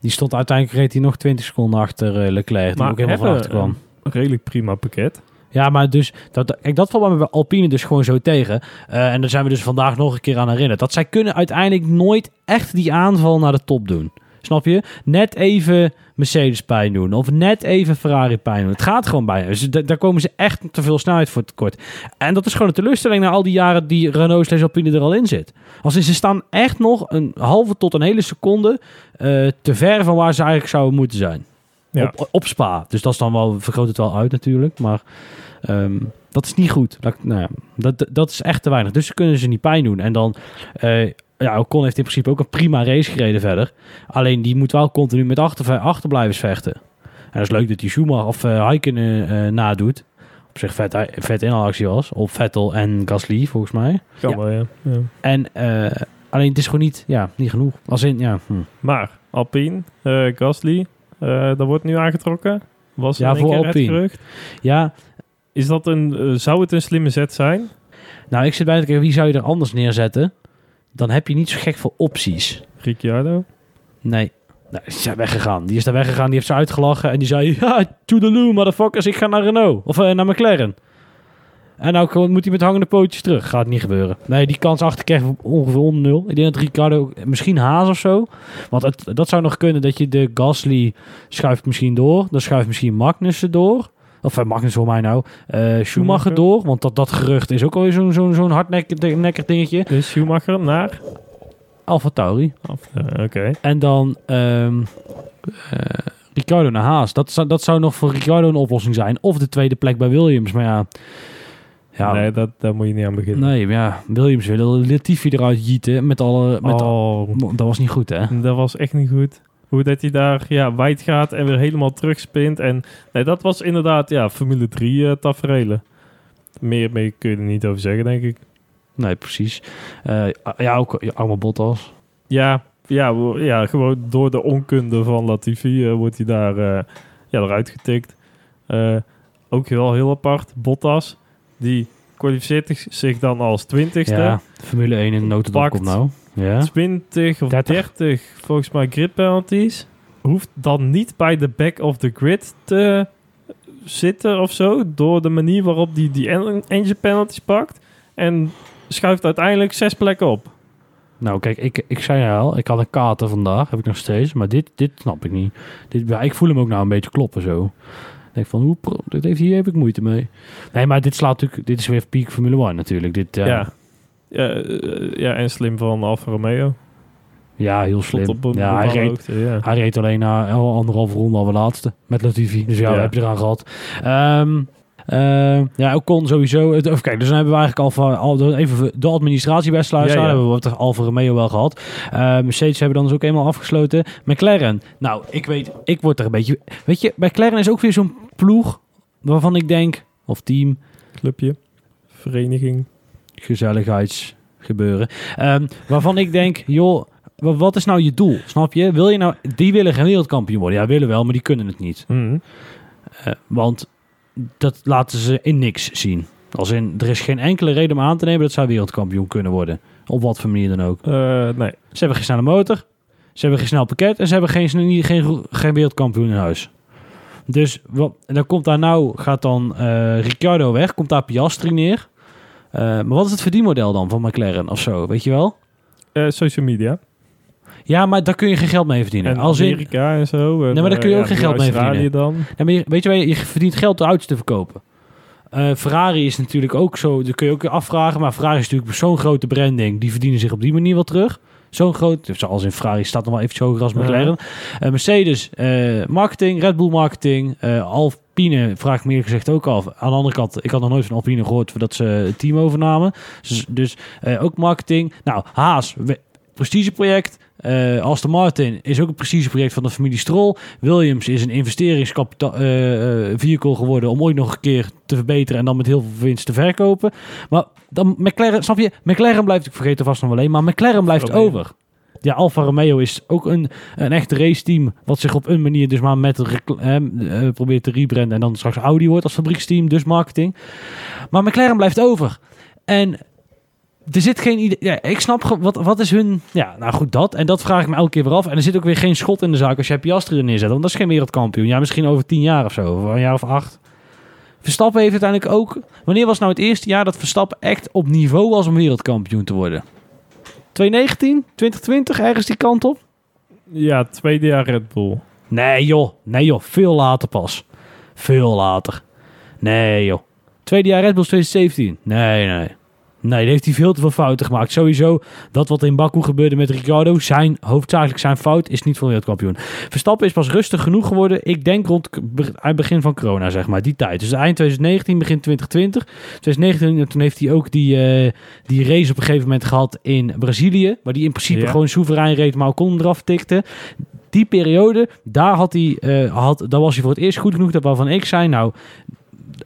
Die stond uiteindelijk reed hij nog 20 seconden achter eh, Leclerc. Maar ook helemaal van achter kwam. Een redelijk prima pakket. Ja, maar dus, dat, kijk, dat valt bij Alpine dus gewoon zo tegen. Eh, en daar zijn we dus vandaag nog een keer aan herinnerd. Dat zij kunnen uiteindelijk nooit echt die aanval naar de top doen. Snap je? Net even Mercedes pijn doen. Of net even Ferrari pijn doen. Het gaat gewoon bijna. Dus da- daar komen ze echt te veel snelheid voor tekort. En dat is gewoon een teleurstelling na al die jaren die Renault slash Alpine er al in zit. Als in, ze staan echt nog een halve tot een hele seconde eh, te ver van waar ze eigenlijk zouden moeten zijn. Ja. Op, op Spa. Dus dat is dan wel, vergroot het wel uit natuurlijk. Maar ehm, dat is niet goed. Dat, nou ja, dat, dat is echt te weinig. Dus ze kunnen ze niet pijn doen. En dan, eh ja, Ocon heeft in principe ook een prima race gereden verder. Alleen die moet wel continu met achter, achterblijvers vechten. En dat is leuk dat die Schumacher of uh, Heiken eh, nadoet. Op zich vet, vet inhaalactie was. Op Vettel en Gasly volgens mij. Kan Ja. wel, ja. ja. En eh, alleen het is gewoon niet, ja, niet genoeg. Als in, ja, hm. Maar Alpine, eh, Gasly, eh dat wordt nu aangetrokken. Was Ja, voor Alpine. ja, Is dat een, eh, zou het een slimme zet zijn? nou ik zit bij te kijken, wie zou je er anders neerzetten? Dan heb je niet zo gek veel opties. Ricciardo? Nee. Nee, die is weggegaan. Die is daar weggegaan, die heeft ze uitgelachen en die zei... Ja, toodaloo, motherfuckers, ik ga naar Renault. Of eh, naar McLaren. En nou moet hij met hangende pootjes terug. Gaat niet gebeuren. Nee, die kans achter krijgt ongeveer onder nul. Ik denk dat Ricardo, misschien Haas of zo. Want het, dat zou nog kunnen dat je de Gasly schuift misschien door. Dan schuift misschien Magnussen door. Of uh, Magnus voor mij nou. Eh, Schumacher, Schumacher. door. Want dat, dat gerucht is ook alweer zo'n zo'n zo'n hardnekkig dingetje. Dus Schumacher naar? Alfa Tauri. Eh, Oké. En dan ehm eh, Ricardo naar Haas. Dat zou, dat zou nog voor Ricardo een oplossing zijn. Of de tweede plek bij Williams. Maar ja, ja nee, nee, dat, daar moet je niet aan beginnen. maar ja Williams wilde Latifi eruit jieten. Met alle, met oh, dat was niet goed, hè? dat was echt niet goed. Hoe dat hij daar ja, wijd gaat en weer helemaal terugspint. En nee, dat was inderdaad ja, Formule 3 eh tafereelen. Meer, meer kun je er niet over zeggen, denk ik. Nee, precies. Eh, ja, ook ja, allemaal Bottas. Ja, ja, ja, gewoon door de onkunde van Latifi eh, wordt hij daar eh, ja, eruit getikt. Ook wel heel apart. Bottas, die kwalificeert zich dan als twintigste. Ja, Formule 1 in notendop komt nou. Ja. 20 of 30. 30, volgens mij grid penalties. Hoeft dan niet bij de back of the grid te zitten of zo. Door de manier waarop die die en- engine penalties pakt. En schuift uiteindelijk zes plekken op. Nou, kijk, ik, ik zei al, ik had een kater vandaag, heb ik nog steeds. Maar dit, dit snap ik niet. Dit, ja, ik voel hem ook nou een beetje kloppen zo. Ik denk van, hoe, dit heeft, hier heb ik moeite mee. Nee, maar dit slaat natuurlijk, dit is weer peak Formule 1 natuurlijk. Dit, ja, Ja. Ja. Ja, eh, ja, en slim van Alfa Romeo. heel Tot slim. op een ja, hij reed, hoogte, ja. hij reed alleen na al anderhalve ronde al de laatste. Met Latifi. Dus ja, Ja. heb je eraan gehad. Ehm eh, ja, Ocon sowieso. Het- Even kijken, dus dan hebben we eigenlijk al, van, al even de administratie bij sluiten. Ja, ja. hebben we wat Alfa Romeo wel gehad. Eh, Mercedes hebben dan dus ook eenmaal afgesloten. McLaren. Nou, ik weet, ik word er een beetje... Weet je, McLaren is ook weer zo'n ploeg waarvan ik denk... Of team, Clubje, vereniging. Gezelligheidsgebeuren. Ehm, waarvan ik denk, joh, wa- wat is nou je doel? Snap je? Wil je nou... Die willen geen wereldkampioen worden. Ja, willen wel, maar die kunnen het niet. Mhm. Eh, want dat laten ze in niks zien. Als in, er is geen enkele reden om aan te nemen dat zij wereldkampioen kunnen worden. Op wat voor manier dan ook. Eh, nee, Ze hebben geen snelle motor. Ze hebben geen snel pakket. En ze hebben geen, geen, geen, geen wereldkampioen in huis. Dus wat, en dan komt daar nou, gaat dan eh Ricciardo weg. Komt daar Piastri neer. Eh, maar wat is het verdienmodel dan van McLaren of zo? Weet je wel? Eh, social media. Ja, maar daar kun je geen geld mee verdienen. En Als in, Amerika en zo. En, Nee, maar daar kun je eh, ook geen geld mee verdienen. dan. Ja, maar je, weet je wel, je verdient geld door auto's te verkopen. Ferrari is natuurlijk ook zo, dat kun je ook afvragen, maar Ferrari is natuurlijk zo'n grote branding, die verdienen zich op die manier wel terug. Zo'n groot, zoals in Ferrari staat nog wel even hoger als McLaren. Eh, Mercedes, eh, marketing, Red Bull marketing, eh, Alpine vraag ik me eerlijk gezegd ook af. Aan de andere kant, ik had nog nooit van Alpine gehoord voordat ze het team overnamen. Dus, dus ook marketing. Nou, Haas, prestigeproject. Eh Aston Martin is ook een prestigeproject van de familie Stroll. Williams is een investeringskapitaal eh, eh, vehicle geworden om ooit nog een keer te verbeteren en dan met heel veel winst te verkopen. Maar dan McLaren, snap je? McLaren blijft, ik vergeet er vast nog wel een, maar McLaren blijft Romeo. over. Ja, Alfa Romeo is ook een, een echt raceteam wat zich op een manier dus maar met eh, probeert te rebranden en dan straks Audi wordt als fabrieksteam, dus marketing. Maar McLaren blijft over. En er zit geen idee. Ja, ik snap wat, wat is hun. Ja, nou goed, dat. En dat vraag ik me elke keer weer af. En er zit ook weer geen schot in de zaak als jij Piastri er neerzet. Want dat is geen wereldkampioen. Ja, misschien over tien jaar of zo. Of een jaar of acht. Verstappen heeft uiteindelijk ook. Wanneer was nou het eerste jaar dat Verstappen echt op niveau was om wereldkampioen te worden? 2019? 2020? Ergens die kant op? Ja, tweede jaar Red Bull. Nee joh, nee joh, veel later pas. Veel later. Nee joh. Tweede jaar Red Bull is 2017. Nee, nee. Nee, daar heeft hij veel te veel fouten gemaakt. Sowieso, dat wat in Baku gebeurde met Ricardo, zijn, hoofdzakelijk zijn fout, is niet voor wereldkampioen. Verstappen is pas rustig genoeg geworden, ik denk rond het begin van corona, zeg maar, die tijd. Dus eind 2019, begin 2020. 2019, toen heeft hij ook die, eh, die race op een gegeven moment gehad in Brazilië, waar die in principe Ja. gewoon soeverein reed, maar Ocon eraf tikte. Die periode, daar, had hij, eh, had, daar was hij voor het eerst goed genoeg, dat waarvan ik zei, nou...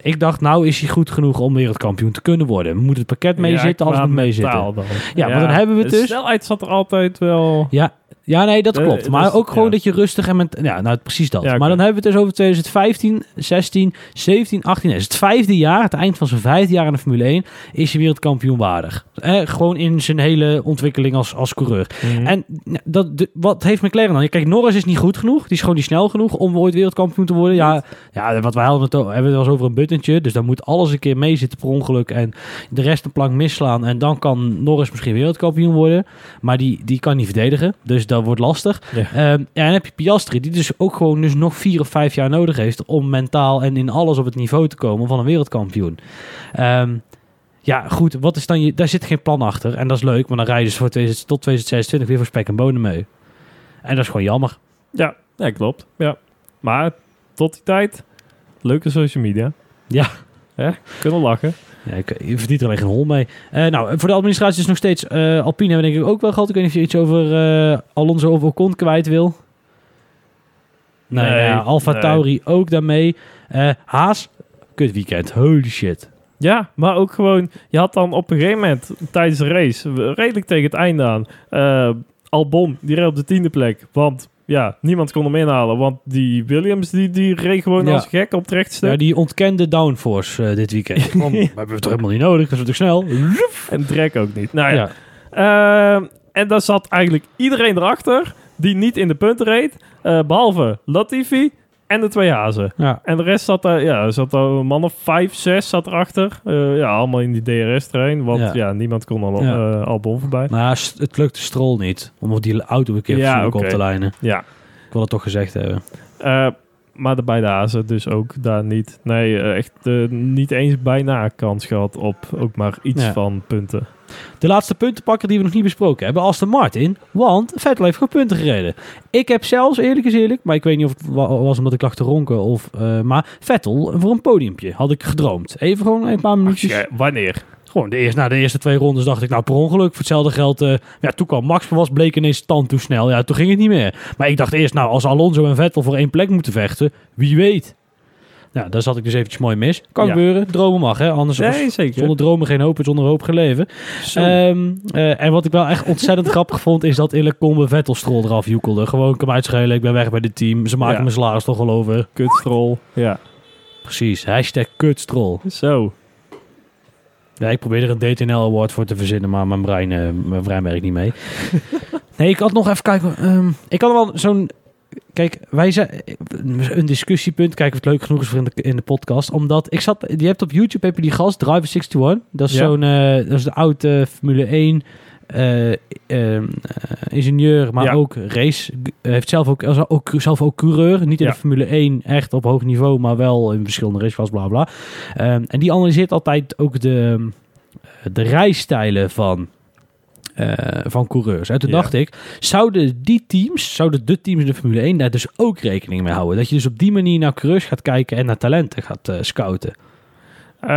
Ik dacht, nou is hij goed genoeg om wereldkampioen te kunnen worden. We moeten het pakket mee Ja, zitten, alles qua moet mee zitten. mentaal dan. Ja, maar dan hebben we het de dus. snelheid zat er altijd wel... Ja, ja nee, dat Eh, klopt. Maar ook gewoon ja. dat je rustig en met... Ja, nou, precies dat. Ja. Maar dan hebben we het dus over 2015, 16, 17, 18. Nee, het vijfde jaar, het eind van zijn vijfde jaar in de Formule 1, is hij wereldkampioen waardig. Eh, gewoon in zijn hele ontwikkeling als, als coureur. Mhm. En dat, de- wat heeft McLaren dan? Kijk, Norris is niet goed genoeg. Die is gewoon niet snel genoeg om ooit wereldkampioen te worden. Ja, ja wat wij hadden het, hebben het eens over een buttentje. Dus dan moet alles een keer meezitten per ongeluk. En de rest een plank misslaan. En dan kan Norris misschien wereldkampioen worden. Maar die, die kan niet verdedigen. Dus dat wordt lastig. Ja. Ehm, ja, en dan heb je Piastri. Die dus ook gewoon dus nog vier of vijf jaar nodig heeft. Om mentaal en in alles op het niveau te komen van een wereldkampioen. Ehm, ja, goed. Wat is dan je, daar zit geen plan achter. En dat is leuk. Maar dan rijden ze voor 2000 tot 2026 weer voor spek en bonen mee. En dat is gewoon jammer. Ja, ja, klopt. Ja. Maar tot die tijd, leuke social media. Ja. Hè? Kunnen lachen. Ja, ik, je verdient er alleen geen hol mee. Eh, nou, voor de administratie is nog steeds eh, Alpine hebben we denk ik ook wel gehad. Ik weet niet of je iets over eh, Alonso of Ocon kwijt wil. Nee, Nee, ja, Alfa nee. Tauri ook daarmee. Haas, kut weekend. Holy shit. Ja, maar ook gewoon, je had dan op een gegeven moment tijdens de race, redelijk tegen het einde aan, Albon, die reed op de tiende plek. Want ja, niemand kon hem inhalen, want die Williams, die, die reed gewoon Ja. als gek op het. Ja, die ontkende downforce eh, dit weekend. Want, we hebben het toch helemaal niet nodig, dat is toch snel. En Drek ook niet. Nou ja, Ja. Ehm, en daar zat eigenlijk iedereen erachter die niet in de punten reed. eh, behalve Latifi en de twee hazen. Ja. En de rest zat daar, ja, er zat er een man of vijf, zes zat erachter. Eh, ja, allemaal in die DRS-trein. Want Ja. ja. niemand kon al, Ja. eh, Albon voorbij. Maar het lukte Stroll niet om op die auto een keer Ja, op te lijnen. Ja. Ik wil het toch gezegd hebben. Eh, maar de beide hazen dus ook daar niet. Nee, eh, echt eh, niet eens bijna kans gehad op ook maar iets Ja. van punten. De laatste puntenpakker die we nog niet besproken hebben, Aston Martin. Want Vettel heeft gewoon punten gereden. Ik heb zelfs, eerlijk is eerlijk, maar ik weet niet of het wa- was omdat ik lag te ronken of... eh, maar Vettel voor een podiumpje had ik gedroomd. Even gewoon een paar minuutjes. Ja, wanneer? Gewoon de eerste, na de eerste twee rondes dacht ik, nou per ongeluk, voor hetzelfde geld... eh, ja, toen kwam Max was, bleek ineens tand toe snel. Ja, toen ging het niet meer. Maar ik dacht eerst, nou als Alonso en Vettel voor één plek moeten vechten, wie weet. Nou, daar zat ik dus eventjes mooi mis. Kan Ja. gebeuren, dromen mag hè. Anders Nee, zeker. zonder dromen geen hoop en zonder hoop geen leven. Zo. Ehm, eh, en wat ik wel echt ontzettend grappig vond, is dat Ille Combe Vettel strol eraf joekelde. Gewoon, kan mij het schelen, ik ben weg bij dit team. Ze maken Ja. mijn salaris toch wel over. Kutstrol. Ja. Precies, hashtag kutstrol. Zo. Ja, ik probeer er een DTNL award voor te verzinnen, maar mijn brein, eh, mijn brein werkt niet mee. nee, ik had nog even kijken. ehm, ik had wel zo'n... Kijk, wij zijn een discussiepunt. Kijk of het leuk genoeg is voor in de, in de podcast. Omdat ik zat... Je hebt op YouTube heb je die gast, Driver 61. Dat is Ja. zo'n... eh, dat is de oude Formule 1 eh, eh, ingenieur, maar Ja. ook race. Hij heeft zelf ook, ook, zelf ook coureur. Niet in Ja. de Formule 1 echt op hoog niveau, maar wel in verschillende races, bla bla. Ehm, en die analyseert altijd ook de, de rijstijlen van, eh, van coureurs. En toen Ja. dacht ik, zouden die teams, zouden de teams in de Formule 1 daar dus ook rekening mee houden? Dat je dus op die manier naar coureurs gaat kijken en naar talenten gaat eh, scouten. Eh,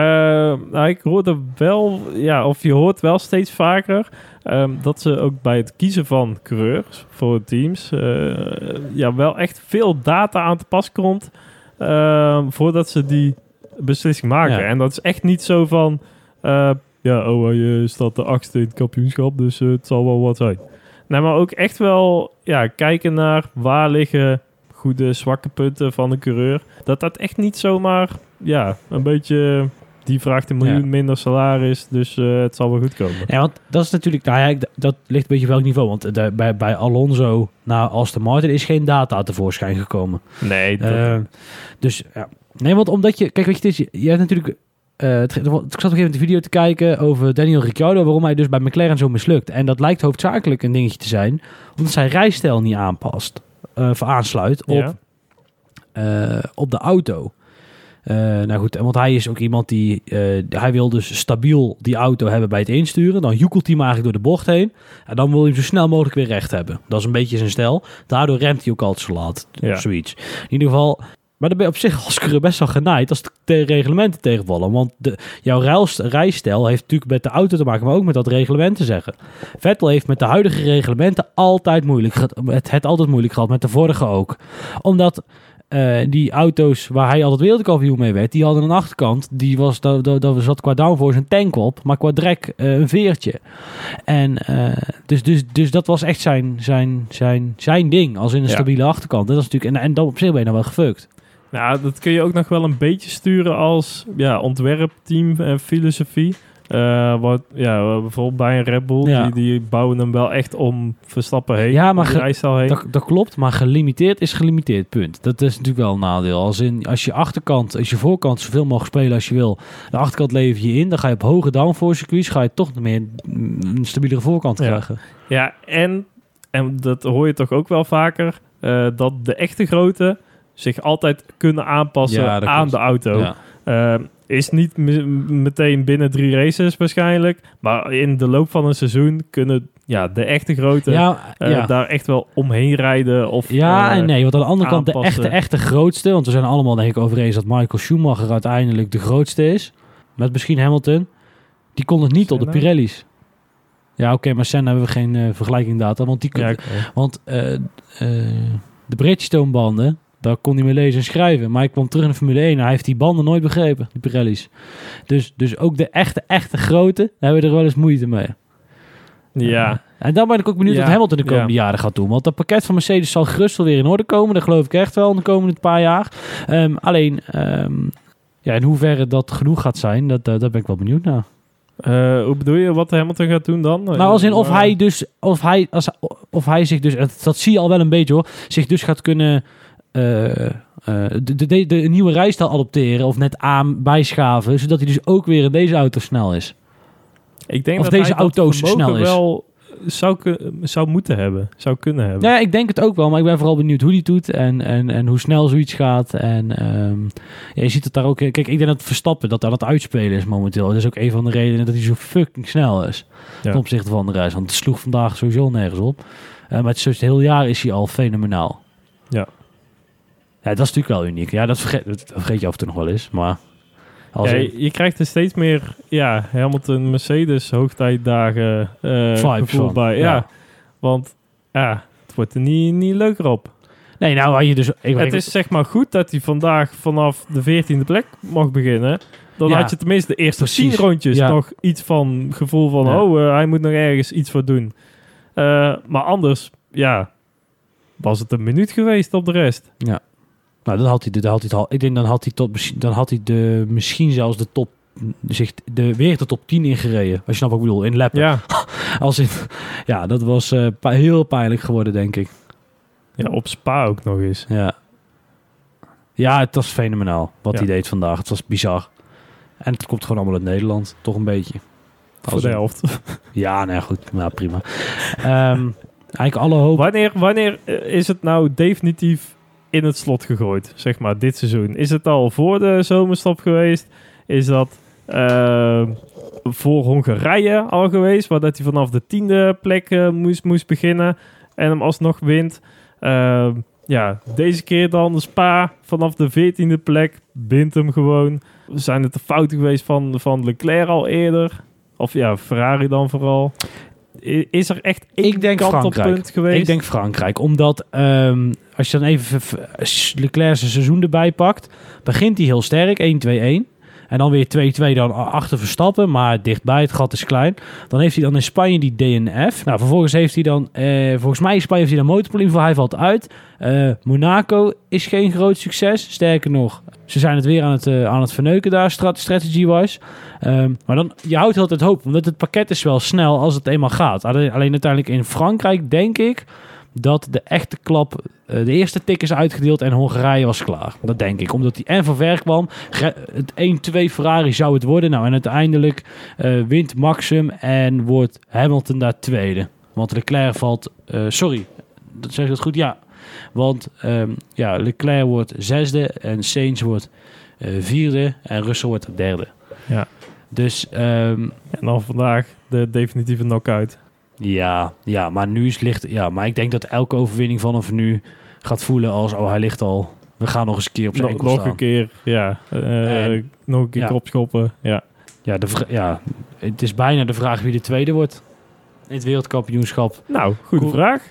nou, ik hoorde wel, ja, of je hoort wel steeds vaker ehm, dat ze ook bij het kiezen van coureurs voor teams, eh, ja, wel echt veel data aan te pas komt ehm, voordat ze die beslissing maken. Ja. En dat is echt niet zo van, eh, ja, oh, je staat de achtste in het kampioenschap, dus eh, het zal wel wat zijn. Nee, maar ook echt wel, ja, kijken naar waar liggen goede, zwakke punten van een coureur. Dat dat echt niet zomaar, ja, een beetje... Die vraagt een miljoen Ja. minder salaris, dus eh, het zal wel goed komen. Ja, want dat is natuurlijk, nou ja, dat ligt een beetje welk niveau. Want de, bij, bij Alonso naar Aston Martin is geen data tevoorschijn gekomen. Nee, dat, Eh, dus ja. Nee, want omdat je, kijk, weet je, het is, je, hebt natuurlijk eh, het, ik zat op een gegeven moment een video te kijken over Daniel Ricciardo, waarom hij dus bij McLaren zo mislukt. En dat lijkt hoofdzakelijk een dingetje te zijn, omdat zijn rijstijl niet aanpast, eh, of aansluit op, Ja. eh, op de auto. Eh, nou goed, want hij is ook iemand die, eh, hij wil dus stabiel die auto hebben bij het insturen. Dan joekelt hij hem eigenlijk door de bocht heen. En dan wil hij hem zo snel mogelijk weer recht hebben. Dat is een beetje zijn stijl. Daardoor remt hij ook altijd zo laat. Ja. Of zoiets. In ieder geval, maar dan ben je op zich als coureur best wel genaaid als de reglementen tegenvallen. Want de, jouw rijst- rijstijl heeft natuurlijk met de auto te maken, maar ook met dat reglement te zeggen. Vettel heeft met de huidige reglementen altijd moeilijk gehad. Het, het altijd moeilijk gehad, met de vorige ook. Omdat eh, die auto's waar hij altijd wereldkampioen mee werd, die hadden een achterkant. Die was, dat, dat, dat zat qua downforce een tank op, maar qua drek eh, een veertje. En eh, dus, dus, dus dat was echt zijn, zijn, zijn, zijn ding, als in een Ja. stabiele achterkant. Dat is natuurlijk, en, en dan op zich ben je dan wel gefukt. Nou, dat kun je ook nog wel een beetje sturen als ja, ontwerpteam en filosofie. Eh, wat, ja, bijvoorbeeld bij een Red Bull, Ja. die, die bouwen hem wel echt om Verstappen heen. Ja, maar heen. Dat, dat klopt, maar gelimiteerd is gelimiteerd, punt. Dat is natuurlijk wel een nadeel. Als, in, als je achterkant, als je voorkant zoveel mogelijk spelen als je wil, de achterkant lever je in, dan ga je op hoge downforce circuits, ga je toch meer een stabielere voorkant Ja. krijgen. Ja, en, en dat hoor je toch ook wel vaker, eh, dat de echte grote zich altijd kunnen aanpassen Ja, aan de auto. Ja. Eh, is niet me- meteen binnen drie races waarschijnlijk, maar in de loop van een seizoen kunnen ja, de echte grote Ja, eh, ja. daar echt wel omheen rijden. Of, ja eh, en nee, want aan de andere kant de echte, echte grootste, want we zijn allemaal denk ik over eens dat Michael Schumacher uiteindelijk de grootste is, met misschien Hamilton, die kon het niet op de? Pirelli's. Ja, oké, maar Senna hebben we geen eh, vergelijking data, want die Ja, oké. Want de Bridgestone banden, daar kon hij mee lezen en schrijven. Maar hij kwam terug in de Formule 1 en hij heeft die banden nooit begrepen, die Pirelli's. Dus, dus ook de echte, echte grote, daar hebben we er wel eens moeite mee. ja. En dan ben ik ook benieuwd Ja, wat Hamilton de komende jaren gaat doen. Want dat pakket van Mercedes zal gerust wel weer in orde komen. Dat geloof ik echt wel in de komende paar jaar. Ehm, alleen, ehm, ja, in hoeverre dat genoeg gaat zijn, dat, eh, daar ben ik wel benieuwd naar. Eh, hoe bedoel je wat Hamilton gaat doen dan? Nou, als in of Eh, hij dus, of hij, als, of hij zich dus, dat, zie je al wel een beetje hoor, zich dus gaat kunnen eh, eh, de, de, de, de nieuwe rijstijl adopteren of net aan bijschaven, zodat hij dus ook weer in deze auto snel is. Ik denk of dat deze hij dat auto vermogen snel is. wel zou, zou moeten hebben. Zou kunnen hebben. Ja, ik denk het ook wel, maar ik ben vooral benieuwd hoe die doet en, en, en hoe snel zoiets gaat. En ehm, ja, je ziet het daar ook. Kijk, ik denk dat Verstappen dat aan het uitspelen is momenteel. Dat is ook een van de redenen dat hij zo fucking snel is Ja. ten opzichte van de reis. Want het sloeg vandaag sowieso nergens op. Eh, maar het, is, het hele jaar is hij al fenomenaal. Ja. Ja, dat is natuurlijk wel uniek. Ja, dat vergeet, dat vergeet je af en toe nog wel eens. Maar als Ja, je, je krijgt er steeds meer ja, Hamilton, Mercedes, hoogtijdagen eh Vibes gevoel van, bij. Ja. ja. Want ja, het wordt er niet, niet leuker op. nee, nou had je dus... Ik, Het is zeg maar goed dat hij vandaag vanaf de 14e plek mag beginnen. Dan Ja. had je tenminste de eerste Precies. 10 rondjes Ja. nog iets van gevoel van... Ja. oh, eh, hij moet nog ergens iets voor doen. Eh, maar anders, ja, was het een minuut geweest op de rest. Nou, dan had hij, de, dan had hij het al. Ik denk dan had hij tot misschien- dan had hij de misschien zelfs de top zich de weer de top 10 ingereden. Als je snapt wat ik bedoel, in lappen. Ja, Als in, ja, dat was eh, heel pijnlijk geworden, denk ik. ja, op Spa ook nog eens. Ja. Ja, het was fenomenaal wat Ja. hij deed vandaag. Het was bizar. En het komt gewoon allemaal uit Nederland, toch een beetje. Voor Als de in- helft. Ja, nou goed, nou prima. Ehm, eigenlijk alle hoop. Wanneer, wanneer eh, is het nou definitief in het slot gegooid, zeg maar, dit seizoen? Is het al voor de zomerstop geweest? Is dat eh, voor Hongarije al geweest, waar dat hij vanaf de tiende plek eh, moest, moest beginnen en hem alsnog wint? Eh, ja, deze keer dan de Spa vanaf de veertiende plek, wint hem gewoon. Zijn het de fouten geweest van, van Leclerc al eerder? Of ja, Ferrari dan vooral? Is er echt één Ik denk kant op Frankrijk. punt geweest? Ik denk Frankrijk, omdat ehm, als je dan even v- v- Leclerc zijn seizoen erbij pakt, begint hij heel sterk, 1-2-1. En dan weer 2-2 dan achter Verstappen, maar dichtbij, het gat is klein. Dan heeft hij dan in Spanje die DNF. Nou, vervolgens heeft hij dan, eh, volgens mij in Spanje heeft hij dan motorprobleem voor, hij valt uit. Eh, Monaco is geen groot succes, sterker nog, ze zijn het weer aan het, eh, aan het verneuken daar, strat- strategy-wise. Ehm, maar dan, je houdt altijd hoop, omdat het pakket is wel snel als het eenmaal gaat. Alleen, alleen uiteindelijk in Frankrijk, denk ik, dat de echte klap, de eerste tik is uitgedeeld en Hongarije was klaar. Dat denk ik. Omdat die en van ver kwam. Het 1-2 Ferrari zou het worden. Nou, en uiteindelijk eh, wint Maxim en wordt Hamilton daar tweede. Want Leclerc valt, eh, sorry, dat zeg ik dat goed? Ja. Want ehm, ja, Leclerc wordt zesde en Sainz wordt eh, vierde en Russell wordt derde. Ja. Dus ehm, En dan vandaag de definitieve knockout. ja, ja, maar nu is licht. Ja, maar ik denk dat elke overwinning vanaf nu gaat voelen als oh hij ligt al. We gaan nog eens een keer op zijn Nog, enkel nog staan. een keer, ja. eh, En- nog een keer ja. kopschoppen, ja. Ja, de ja, het is bijna de vraag wie de tweede wordt in het wereldkampioenschap. Nou, goede vraag.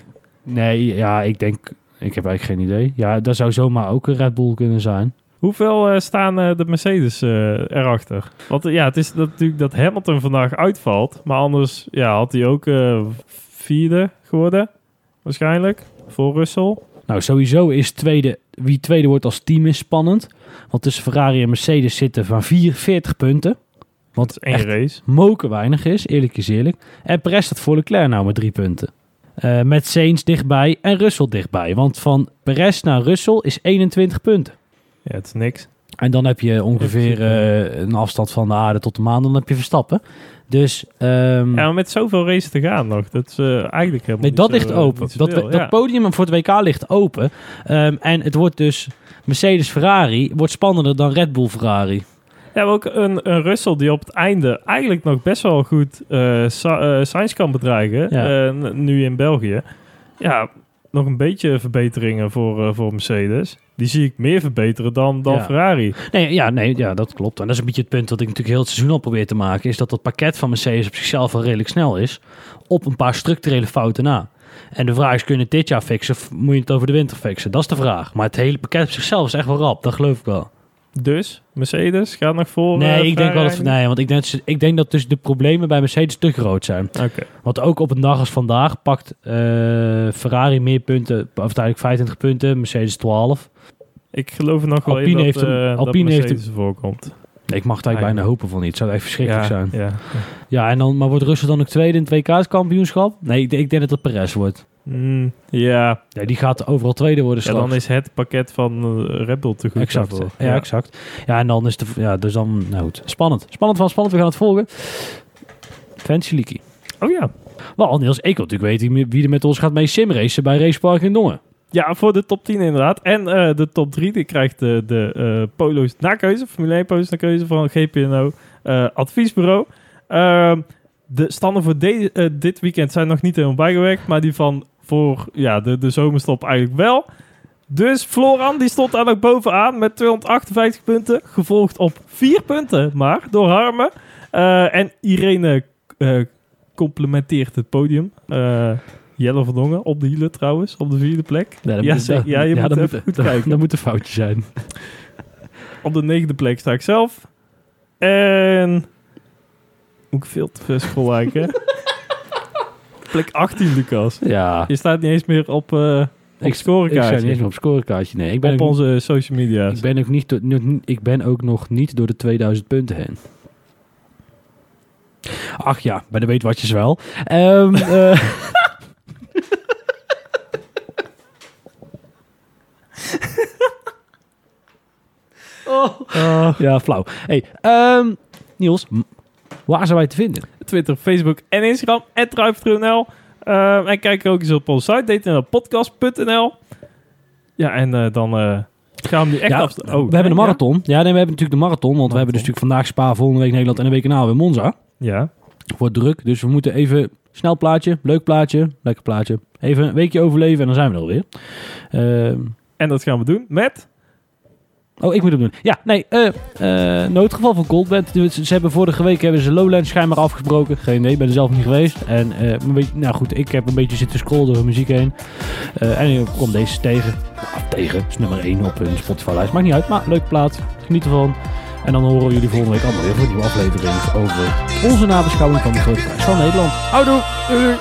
Nee, ja, ik denk, ik heb eigenlijk geen idee. Ja, dat zou zomaar ook een Red Bull kunnen zijn. Hoeveel eh, staan eh, de Mercedes eh, erachter? Want eh, ja, het is dat, natuurlijk dat Hamilton vandaag uitvalt. Maar anders ja, had hij ook eh, vierde geworden. Waarschijnlijk. Voor Russell. Nou, sowieso is tweede, wie tweede wordt als team is spannend. Want tussen Ferrari en Mercedes zitten van 44 punten. Wat echt race. moken weinig is, eerlijk is eerlijk. En Perez staat voor Leclerc nou met drie punten. Eh, met Sainz dichtbij en Russell dichtbij. Want van Perez naar Russell is 21 punten. Ja, het is niks. En dan heb je ongeveer eh, een afstand van de aarde tot de maan. Dan heb je Verstappen. Dus ehm, Ja, maar met zoveel races te gaan nog. Dat is eh, eigenlijk helemaal nee, dat zo, ligt eh, open. Dat, dat ja. podium voor het WK ligt open. Ehm, en het wordt dus Mercedes-Ferrari wordt spannender dan Red Bull-Ferrari. Ja, maar ook een, een Russell die op het einde eigenlijk nog best wel goed Sainz kan bedreigen. Ja. nu in België. Ja, nog een beetje verbeteringen voor, voor Mercedes. Die zie ik meer verbeteren dan, dan Ja. Ferrari. Nee, ja, nee, ja, dat klopt. En dat is een beetje het punt dat ik natuurlijk heel het seizoen al probeer te maken. Is dat dat pakket van Mercedes op zichzelf wel redelijk snel is. Op een paar structurele fouten na. En de vraag is, kun je het dit jaar fixen of moet je het over de winter fixen? Dat is de vraag. Maar het hele pakket op zichzelf is echt wel rap. Dat geloof ik wel. Dus, Mercedes gaat nog voor Nee, eh, ik denk wel dat, nee, want ik denk, ik denk dat dus de problemen bij Mercedes te groot zijn. Oké. Want ook op een dag als vandaag pakt eh, Ferrari meer punten, of uiteindelijk 25 punten, Mercedes 12. Ik geloof nog wel Alpine in heeft dat, hem- eh, dat Alpine heeft Mercedes voorkomt. Ik mag het eigenlijk bijna hopen van niet. Het zou echt verschrikkelijk Ja, zijn. ja. Ja, en dan, maar wordt Russell dan ook tweede in het WK-kampioenschap? Nee, ik, denk- ik denk dat het Perez wordt. Mm, ja. Ja, die gaat overal tweede worden ja, straks. dan is het pakket van eh, Red Bull te goed Exact. daarvoor. Ja, exact. Ja, en dan is de... Ja, dus dan... Nou goed. Spannend. Spannend van spannend. We gaan het volgen. Fancy Leaky. Oh ja. Wel, Niels, ik wil natuurlijk weten wie er met ons gaat mee simracen bij Racepark in Dongen. Ja, voor de top 10 inderdaad. En eh, de top 3 die krijgt de, de eh, polo's naar keuze. Formule 1 polo's naar keuze van GPNO Adviesbureau. Ehm, de standen voor de- dit weekend zijn nog niet helemaal bijgewerkt. Maar die van voor ja, de, de zomerstop eigenlijk wel. Dus Floran die stond daar nog bovenaan met 258 punten. Gevolgd op 4 punten maar door Harmen. Eh, en Irene eh, complementeert het podium. Eh Jelle Verdongen op de hielen trouwens, op de vierde plek. dat Ja, moet-. Ja, je moet even goed kijken. Dat moet een foutje zijn. Op de negende plek sta ik zelf. En... Moet ik veel te ver scrollen? plek 18, Lucas. Ja. Je staat niet eens meer op, eh op Ik- Ik scorekaartje. sta niet eens meer op scorekaartje. Nee, ik ben, op onze social media's. ik ben ook niet... door- Ik ben ook nog niet door de 2000 punten heen. Ach ja, bij de weet watjes wel. Ehm, eh, Oh. ja, flauw. Hey, ehm, Niels, waar zijn wij te vinden? Twitter, Facebook en Instagram. En Truip.nl. Eh, en kijk ook eens op onze site, dtnlpodcast.nl. Ja, en eh, dan eh, gaan we nu echt Ja, af... Oh, we hebben de marathon. Ja, nee, we hebben natuurlijk de marathon. Want we hebben dus natuurlijk vandaag Spa, volgende week Nederland en een week na weer Monza. Ja. Wordt druk, dus we moeten even snel plaatje, leuk plaatje, lekker plaatje. Even een weekje overleven en dan zijn we er alweer. Ehm, En dat gaan we doen met... oh, ik moet het doen. Ja, nee, eh, noodgeval van Goldband. Ze ze hebben vorige week hebben ze Lowlands schijnbaar afgebroken. Geen ik ben er zelf niet geweest. En eh, een beetje, nou goed, ik heb een beetje zitten scrollen door de muziek heen. En ik kom deze tegen. Nou, tegen, is nummer 1 op hun Spotify-lijst. Maakt niet uit, maar leuke plaat. Geniet ervan. En dan horen jullie volgende week allemaal weer voor een nieuwe aflevering over onze nabeschouwing van de Grote Prijs van Nederland. Houdoe! Doei,